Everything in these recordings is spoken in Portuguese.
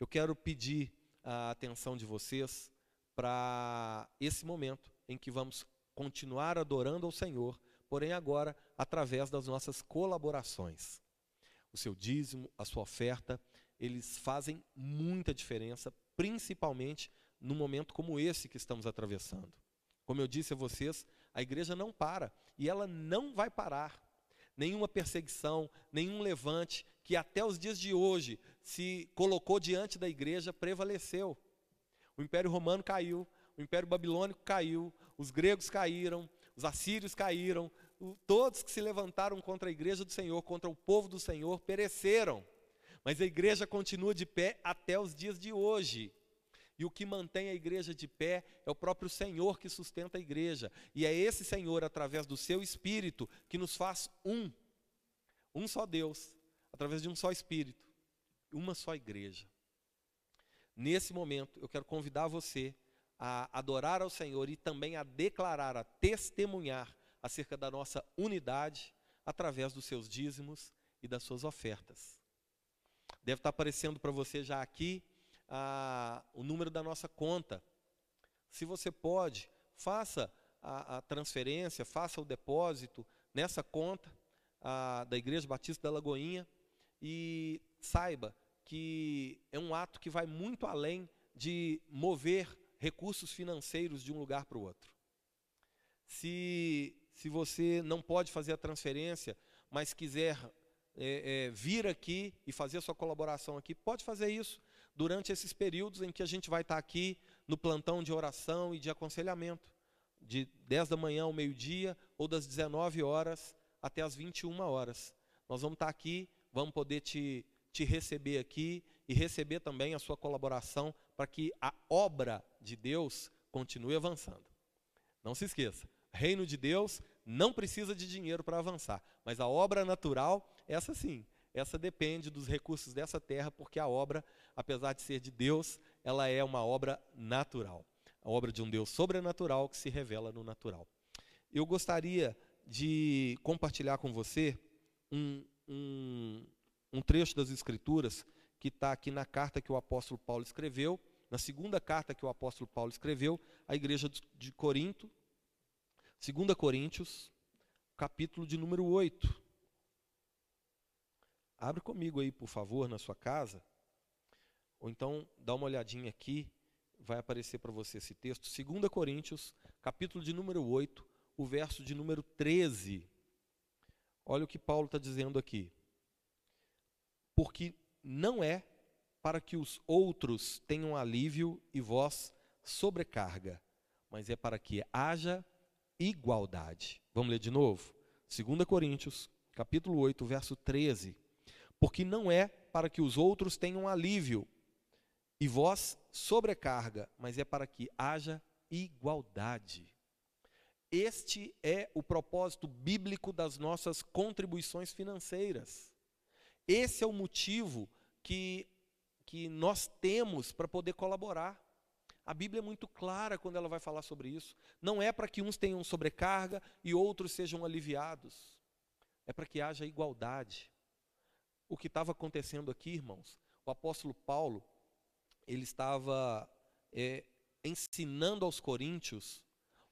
Eu quero pedir a atenção de vocês para esse momento em que vamos continuar adorando ao Senhor, porém agora através das nossas colaborações. O seu dízimo, a sua oferta, eles fazem muita diferença, principalmente num momento como esse que estamos atravessando. Como eu disse a vocês, a igreja não para e ela não vai parar. Nenhuma perseguição, nenhum levante que até os dias de hoje se colocou diante da igreja prevaleceu. O Império Romano caiu, o Império Babilônico caiu, os gregos caíram, os assírios caíram, todos que se levantaram contra a igreja do Senhor, contra o povo do Senhor, pereceram. Mas a igreja continua de pé até os dias de hoje. E o que mantém a igreja de pé é o próprio Senhor que sustenta a igreja. E é esse Senhor, através do seu Espírito, que nos faz um. Um só Deus, através de um só Espírito, uma só igreja. Nesse momento, eu quero convidar você a adorar ao Senhor e também a declarar, a testemunhar acerca da nossa unidade através dos seus dízimos e das suas ofertas. Deve estar aparecendo para você já aqui o número da nossa conta. Se você pode, faça a, a transferência, faça o depósito nessa conta a, da Igreja Batista da Lagoinha e saiba que é um ato que vai muito além de mover recursos financeiros de um lugar para o outro. Se, se você não pode fazer a transferência, mas quiser é, é, vir aqui e fazer a sua colaboração aqui, pode fazer isso durante esses períodos em que a gente vai estar aqui no plantão de oração e de aconselhamento, de 10 da manhã ao meio-dia ou das 19 horas até as 21 horas. Nós vamos estar aqui, vamos poder te, te receber aqui e receber também a sua colaboração para que a obra de Deus continue avançando. Não se esqueça, reino de Deus não precisa de dinheiro para avançar, mas a obra natural, essa sim, essa depende dos recursos dessa terra, porque a obra, apesar de ser de Deus, ela é uma obra natural. A obra de um Deus sobrenatural que se revela no natural. Eu gostaria de compartilhar com você um, um, um trecho das Escrituras que está aqui na carta que o apóstolo Paulo escreveu, na segunda carta que o apóstolo Paulo escreveu à igreja de Corinto, 2 Coríntios, capítulo de número 8. Abre comigo aí, por favor, na sua casa. Ou então dá uma olhadinha aqui, vai aparecer para você esse texto. 2 Coríntios, capítulo de número 8, o verso de número 13. Olha o que Paulo está dizendo aqui. Porque não é para que os outros tenham alívio e vós sobrecarga, mas é para que haja igualdade. Vamos ler de novo? 2 Coríntios, capítulo 8, verso 13 porque não é para que os outros tenham alívio e vós sobrecarga, mas é para que haja igualdade. Este é o propósito bíblico das nossas contribuições financeiras. Esse é o motivo que, que nós temos para poder colaborar. A Bíblia é muito clara quando ela vai falar sobre isso. Não é para que uns tenham sobrecarga e outros sejam aliviados. É para que haja igualdade o que estava acontecendo aqui, irmãos. O apóstolo Paulo, ele estava é, ensinando aos coríntios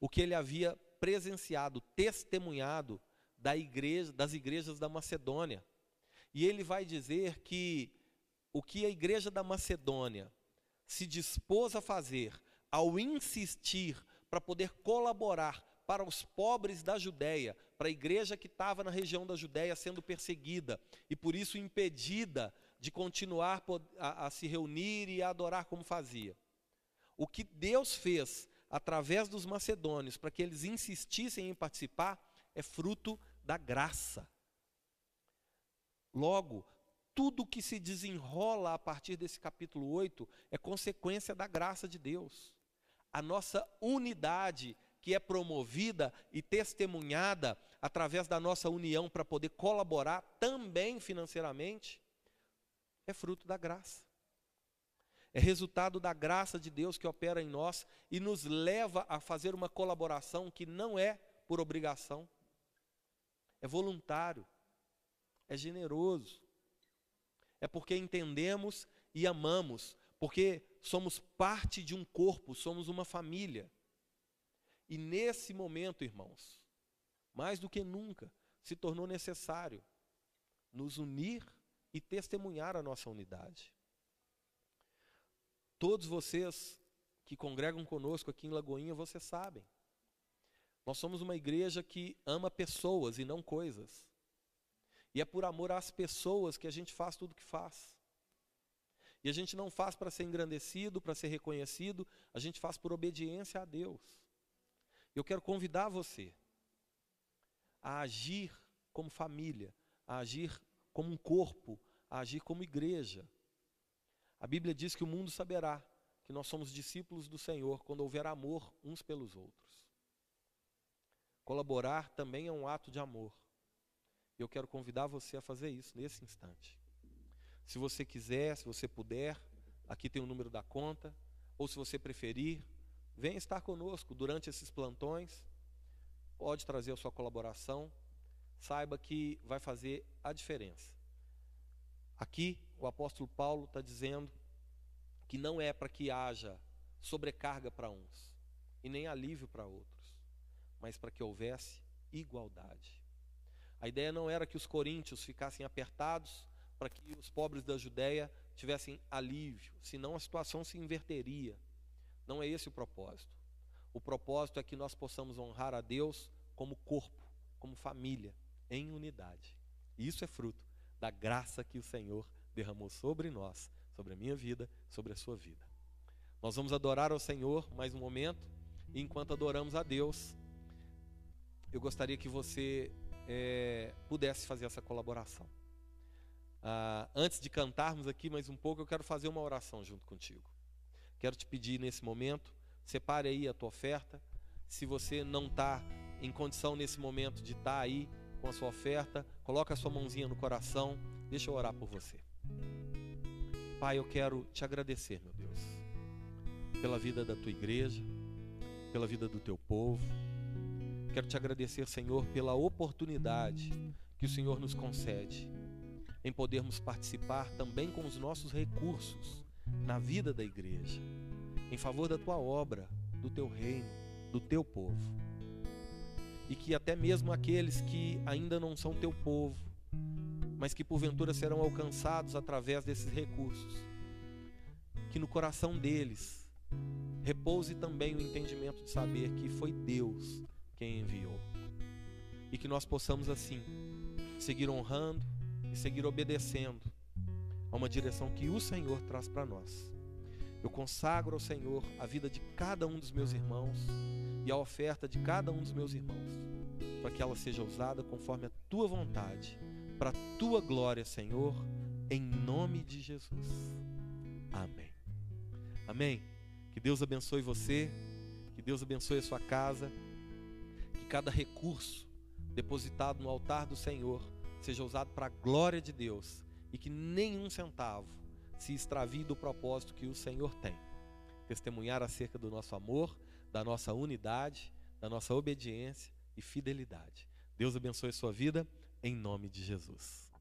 o que ele havia presenciado, testemunhado da igreja, das igrejas da Macedônia. E ele vai dizer que o que a igreja da Macedônia se dispôs a fazer ao insistir para poder colaborar para os pobres da Judéia, para a igreja que estava na região da Judéia sendo perseguida e por isso impedida de continuar a, a se reunir e a adorar como fazia. O que Deus fez através dos macedônios para que eles insistissem em participar é fruto da graça. Logo, tudo que se desenrola a partir desse capítulo 8 é consequência da graça de Deus. A nossa unidade que é promovida e testemunhada através da nossa união para poder colaborar também financeiramente, é fruto da graça. É resultado da graça de Deus que opera em nós e nos leva a fazer uma colaboração que não é por obrigação, é voluntário, é generoso. É porque entendemos e amamos, porque somos parte de um corpo, somos uma família. E nesse momento, irmãos, mais do que nunca, se tornou necessário nos unir e testemunhar a nossa unidade. Todos vocês que congregam conosco aqui em Lagoinha, vocês sabem. Nós somos uma igreja que ama pessoas e não coisas. E é por amor às pessoas que a gente faz tudo o que faz. E a gente não faz para ser engrandecido, para ser reconhecido, a gente faz por obediência a Deus. Eu quero convidar você a agir como família, a agir como um corpo, a agir como igreja. A Bíblia diz que o mundo saberá que nós somos discípulos do Senhor quando houver amor uns pelos outros. Colaborar também é um ato de amor. Eu quero convidar você a fazer isso nesse instante. Se você quiser, se você puder, aqui tem o número da conta, ou se você preferir, venha estar conosco durante esses plantões. Pode trazer a sua colaboração. Saiba que vai fazer a diferença. Aqui, o apóstolo Paulo está dizendo que não é para que haja sobrecarga para uns e nem alívio para outros, mas para que houvesse igualdade. A ideia não era que os coríntios ficassem apertados para que os pobres da Judéia tivessem alívio, senão a situação se inverteria. Não é esse o propósito. O propósito é que nós possamos honrar a Deus como corpo, como família, em unidade. E isso é fruto da graça que o Senhor derramou sobre nós, sobre a minha vida, sobre a sua vida. Nós vamos adorar ao Senhor mais um momento, e enquanto adoramos a Deus, eu gostaria que você é, pudesse fazer essa colaboração. Ah, antes de cantarmos aqui mais um pouco, eu quero fazer uma oração junto contigo. Quero te pedir nesse momento, separe aí a tua oferta. Se você não está em condição nesse momento de estar tá aí com a sua oferta, coloca a sua mãozinha no coração. Deixa eu orar por você. Pai, eu quero te agradecer, meu Deus, pela vida da tua igreja, pela vida do teu povo. Quero te agradecer, Senhor, pela oportunidade que o Senhor nos concede em podermos participar também com os nossos recursos na vida da igreja, em favor da tua obra, do teu reino, do teu povo. E que até mesmo aqueles que ainda não são teu povo, mas que porventura serão alcançados através desses recursos, que no coração deles repouse também o entendimento de saber que foi Deus quem enviou. E que nós possamos assim seguir honrando, e seguir obedecendo a uma direção que o Senhor traz para nós. Eu consagro ao Senhor a vida de cada um dos meus irmãos e a oferta de cada um dos meus irmãos, para que ela seja usada conforme a tua vontade, para a tua glória, Senhor, em nome de Jesus. Amém. Amém. Que Deus abençoe você, que Deus abençoe a sua casa, cada recurso depositado no altar do Senhor seja usado para a glória de Deus e que nenhum centavo se extravie do propósito que o Senhor tem. Testemunhar acerca do nosso amor, da nossa unidade, da nossa obediência e fidelidade. Deus abençoe sua vida, em nome de Jesus.